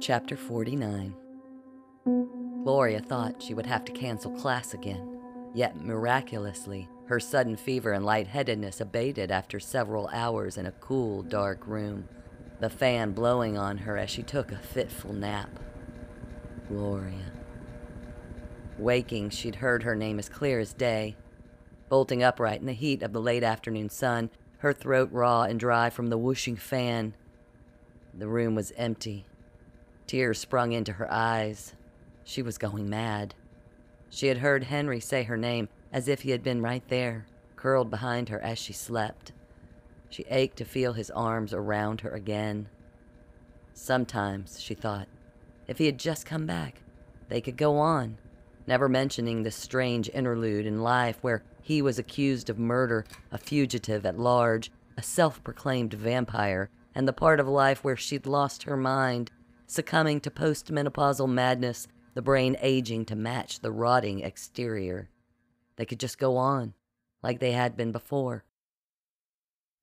Chapter 49 Gloria thought she would have to cancel class again, yet miraculously, her sudden fever and lightheadedness abated after several hours in a cool, dark room, the fan blowing on her as she took a fitful nap. Gloria. Waking, she'd heard her name as clear as day. Bolting upright in the heat of the late afternoon sun, her throat raw and dry from the whooshing fan. The room was empty. Tears sprung into her eyes. She was going mad. She had heard Henry say her name as if he had been right there, curled behind her as she slept. She ached to feel his arms around her again. Sometimes, she thought, if he had just come back, they could go on, never mentioning this strange interlude in life where he was accused of murder, a fugitive at large, a self proclaimed vampire, and the part of life where she'd lost her mind, succumbing to postmenopausal madness, the brain aging to match the rotting exterior. They could just go on, like they had been before.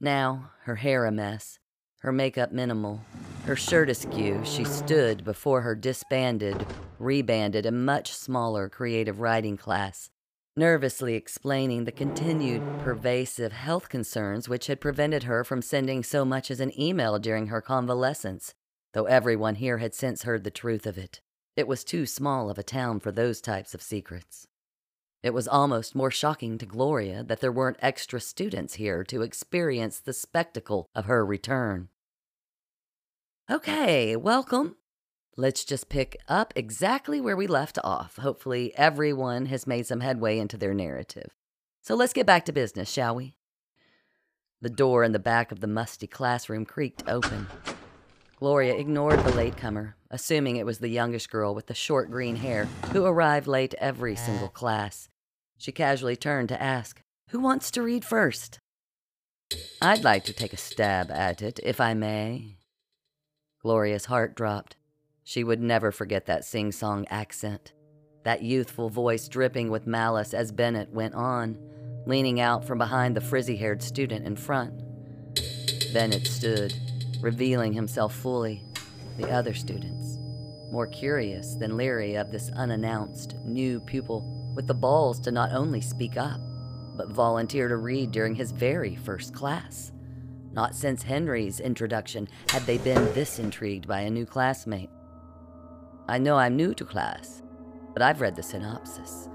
Now, her hair a mess, her makeup minimal, her shirt askew, she stood before her disbanded, rebanded, and much smaller creative writing class, nervously explaining the continued pervasive health concerns which had prevented her from sending so much as an email during her convalescence, though everyone here had since heard the truth of it. It was too small of a town for those types of secrets. It was almost more shocking to Gloria that there weren't extra students here to experience the spectacle of her return. Okay, welcome. Let's just pick up exactly where we left off. Hopefully, everyone has made some headway into their narrative. So let's get back to business, shall we? The door in the back of the musty classroom creaked open. Gloria ignored the latecomer, assuming it was the youngish girl with the short green hair who arrived late every single class. She casually turned to ask, Who wants to read first? I'd like to take a stab at it, if I may. Gloria's heart dropped. She would never forget that sing song accent, that youthful voice dripping with malice as Bennett went on, leaning out from behind the frizzy haired student in front. Bennett stood, revealing himself fully. The other students, more curious than leery of this unannounced new pupil with the balls to not only speak up, but volunteer to read during his very first class. Not since Henry's introduction had they been this intrigued by a new classmate. I know I'm new to class, but I've read the synopsis.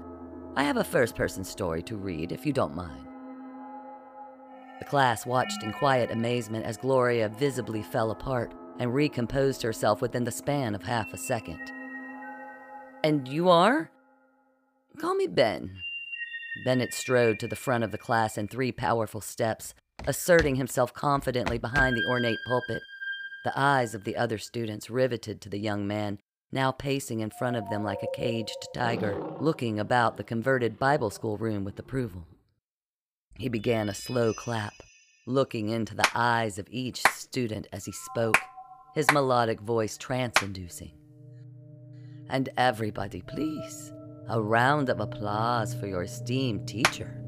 I have a first person story to read if you don't mind. The class watched in quiet amazement as Gloria visibly fell apart and recomposed herself within the span of half a second. And you are? Call me Ben. Bennett strode to the front of the class in three powerful steps, asserting himself confidently behind the ornate pulpit. The eyes of the other students riveted to the young man, now pacing in front of them like a caged tiger, looking about the converted Bible school room with approval. He began a slow clap, looking into the eyes of each student as he spoke, his melodic voice trance inducing. And everybody, please, a round of applause for your esteemed teacher.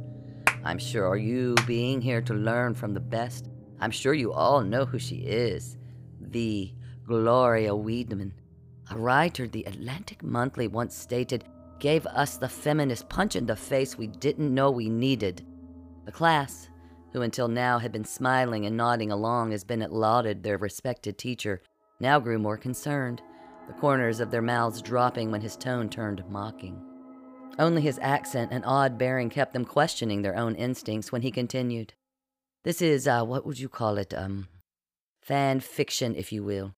I'm sure you being here to learn from the best, I'm sure you all know who she is. The Gloria Weedman, a writer the Atlantic Monthly once stated gave us the feminist punch in the face we didn't know we needed. The class, who until now had been smiling and nodding along as Bennett lauded their respected teacher, now grew more concerned, the corners of their mouths dropping when his tone turned mocking. Only his accent and odd bearing kept them questioning their own instincts when he continued. This is, uh, what would you call it, um, fan fiction, if you will,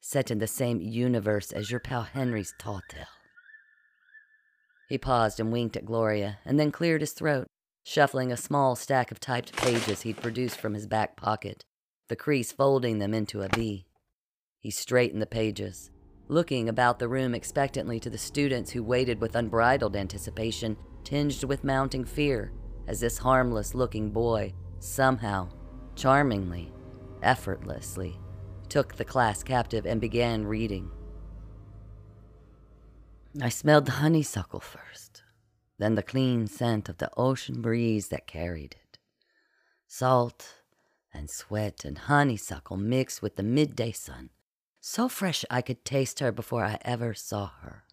set in the same universe as your pal Henry's tall tale. He paused and winked at Gloria, and then cleared his throat, shuffling a small stack of typed pages he'd produced from his back pocket, the crease folding them into a V. He straightened the pages, looking about the room expectantly to the students who waited with unbridled anticipation, tinged with mounting fear, as this harmless looking boy somehow, charmingly, effortlessly, took the class captive and began reading. I smelled the honeysuckle first, then the clean scent of the ocean breeze that carried it. Salt and sweat and honeysuckle mixed with the midday sun so fresh I could taste her before I ever saw her.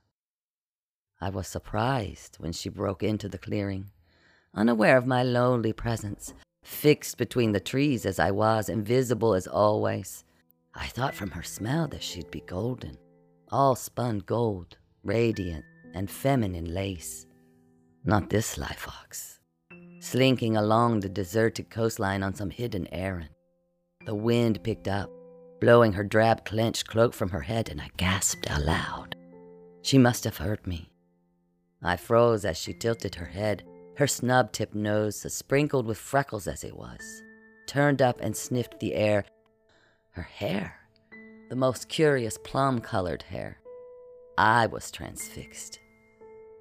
I was surprised when she broke into the clearing, unaware of my lonely presence, fixed between the trees as I was, invisible as always. I thought from her smell that she'd be golden, all spun gold, radiant and feminine lace. Not this sly fox. slinking along the deserted coastline on some hidden errand. The wind picked up, blowing her drab clenched cloak from her head, and I gasped aloud. She must have heard me. I froze as she tilted her head, her snub tipped nose, sprinkled with freckles as it was, turned up and sniffed the air. Her hair, the most curious plum colored hair. I was transfixed.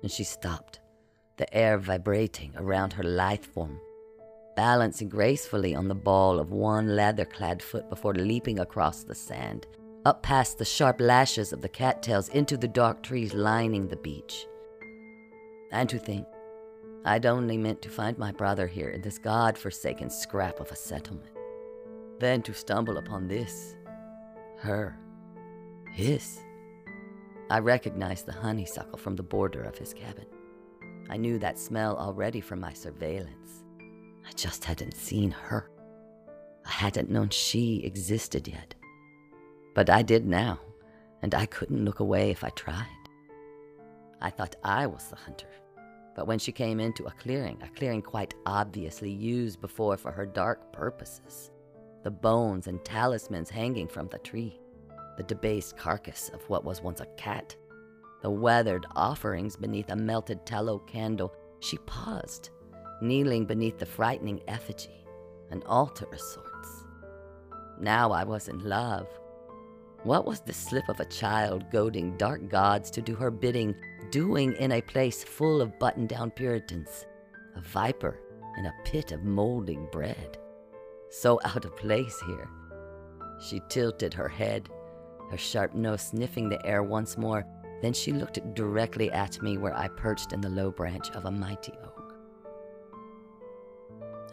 And she stopped, the air vibrating around her lithe form, balancing gracefully on the ball of one leather clad foot before leaping across the sand, up past the sharp lashes of the cattails into the dark trees lining the beach. And to think, I'd only meant to find my brother here in this god forsaken scrap of a settlement. Then to stumble upon this, her, his. I recognized the honeysuckle from the border of his cabin. I knew that smell already from my surveillance. I just hadn't seen her. I hadn't known she existed yet. But I did now, and I couldn't look away if I tried. I thought I was the hunter. But when she came into a clearing, a clearing quite obviously used before for her dark purposes, the bones and talismans hanging from the tree, the debased carcass of what was once a cat, the weathered offerings beneath a melted tallow candle, she paused, kneeling beneath the frightening effigy, an altar of sorts. Now I was in love. What was the slip of a child goading dark gods to do her bidding, doing in a place full of button down Puritans, a viper in a pit of molding bread? So out of place here. She tilted her head, her sharp nose sniffing the air once more. Then she looked directly at me where I perched in the low branch of a mighty oak.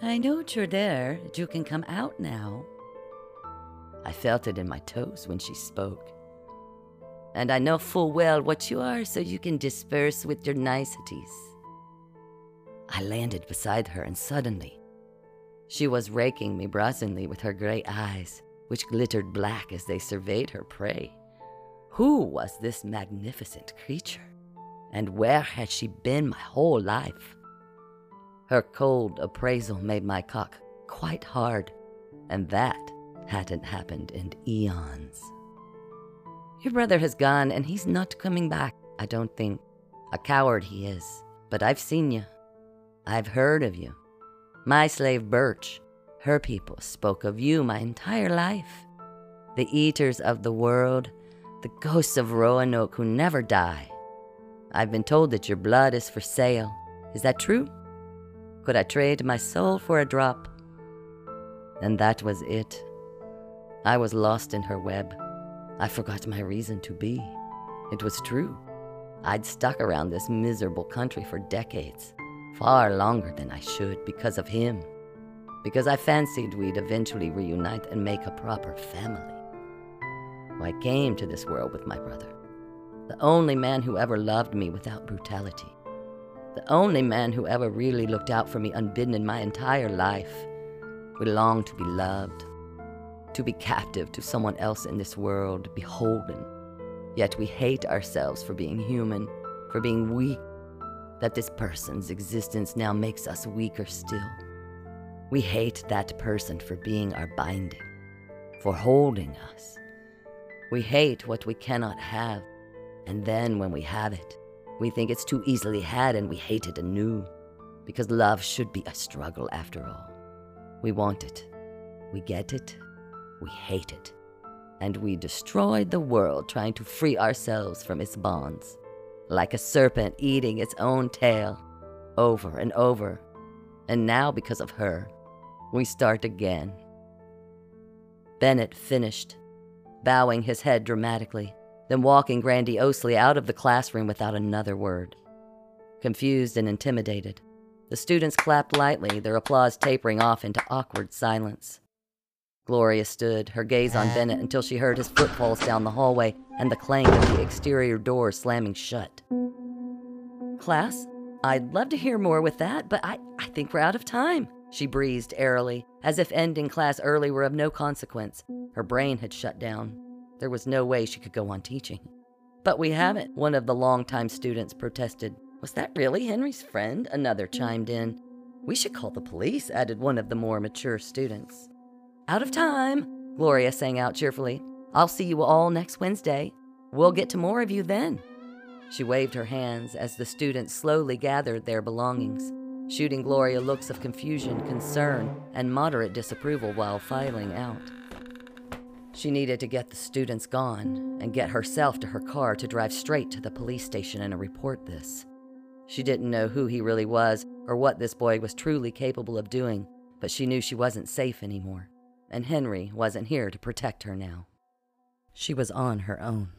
I know you're there. You can come out now. I felt it in my toes when she spoke. And I know full well what you are, so you can disperse with your niceties. I landed beside her, and suddenly, she was raking me brazenly with her gray eyes which glittered black as they surveyed her prey. Who was this magnificent creature? And where had she been my whole life? Her cold appraisal made my cock quite hard, and that hadn't happened in eons. Your brother has gone, and he's not coming back, I don't think. A coward he is, but I've seen you. I've heard of you. My slave Birch, her people spoke of you my entire life. The eaters of the world, the ghosts of Roanoke who never die. I've been told that your blood is for sale. Is that true? Could I trade my soul for a drop? And that was it. I was lost in her web. I forgot my reason to be. It was true. I'd stuck around this miserable country for decades, far longer than I should because of him because I fancied we'd eventually reunite and make a proper family. I came to this world with my brother, the only man who ever loved me without brutality, the only man who ever really looked out for me unbidden in my entire life. We longed to be loved, to be captive to someone else in this world, beholden. Yet we hate ourselves for being human, for being weak, that this person's existence now makes us weaker still. We hate that person for being our binding, for holding us. We hate what we cannot have, and then when we have it, we think it's too easily had and we hate it anew, because love should be a struggle after all. We want it, we get it, we hate it, and we destroy the world trying to free ourselves from its bonds, like a serpent eating its own tail, over and over. And now, because of her, we start again. Bennett finished, bowing his head dramatically, then walking grandiosely out of the classroom without another word. Confused and intimidated, the students clapped lightly, their applause tapering off into awkward silence. Gloria stood, her gaze on Bennett, until she heard his footfalls down the hallway and the clang of the exterior door slamming shut. Class, I'd love to hear more with that, but I, I think we're out of time, she breezed airily, as if ending class early were of no consequence. Her brain had shut down. There was no way she could go on teaching. But we haven't, one of the longtime students protested. Was that really Henry's friend? Another chimed in. We should call the police, added one of the more mature students. Out of time, Gloria sang out cheerfully. I'll see you all next Wednesday. We'll get to more of you then. She waved her hands as the students slowly gathered their belongings, shooting Gloria looks of confusion, concern, and moderate disapproval while filing out. She needed to get the students gone and get herself to her car to drive straight to the police station and report this. She didn't know who he really was or what this boy was truly capable of doing, but she knew she wasn't safe anymore, and Henry wasn't here to protect her now. She was on her own.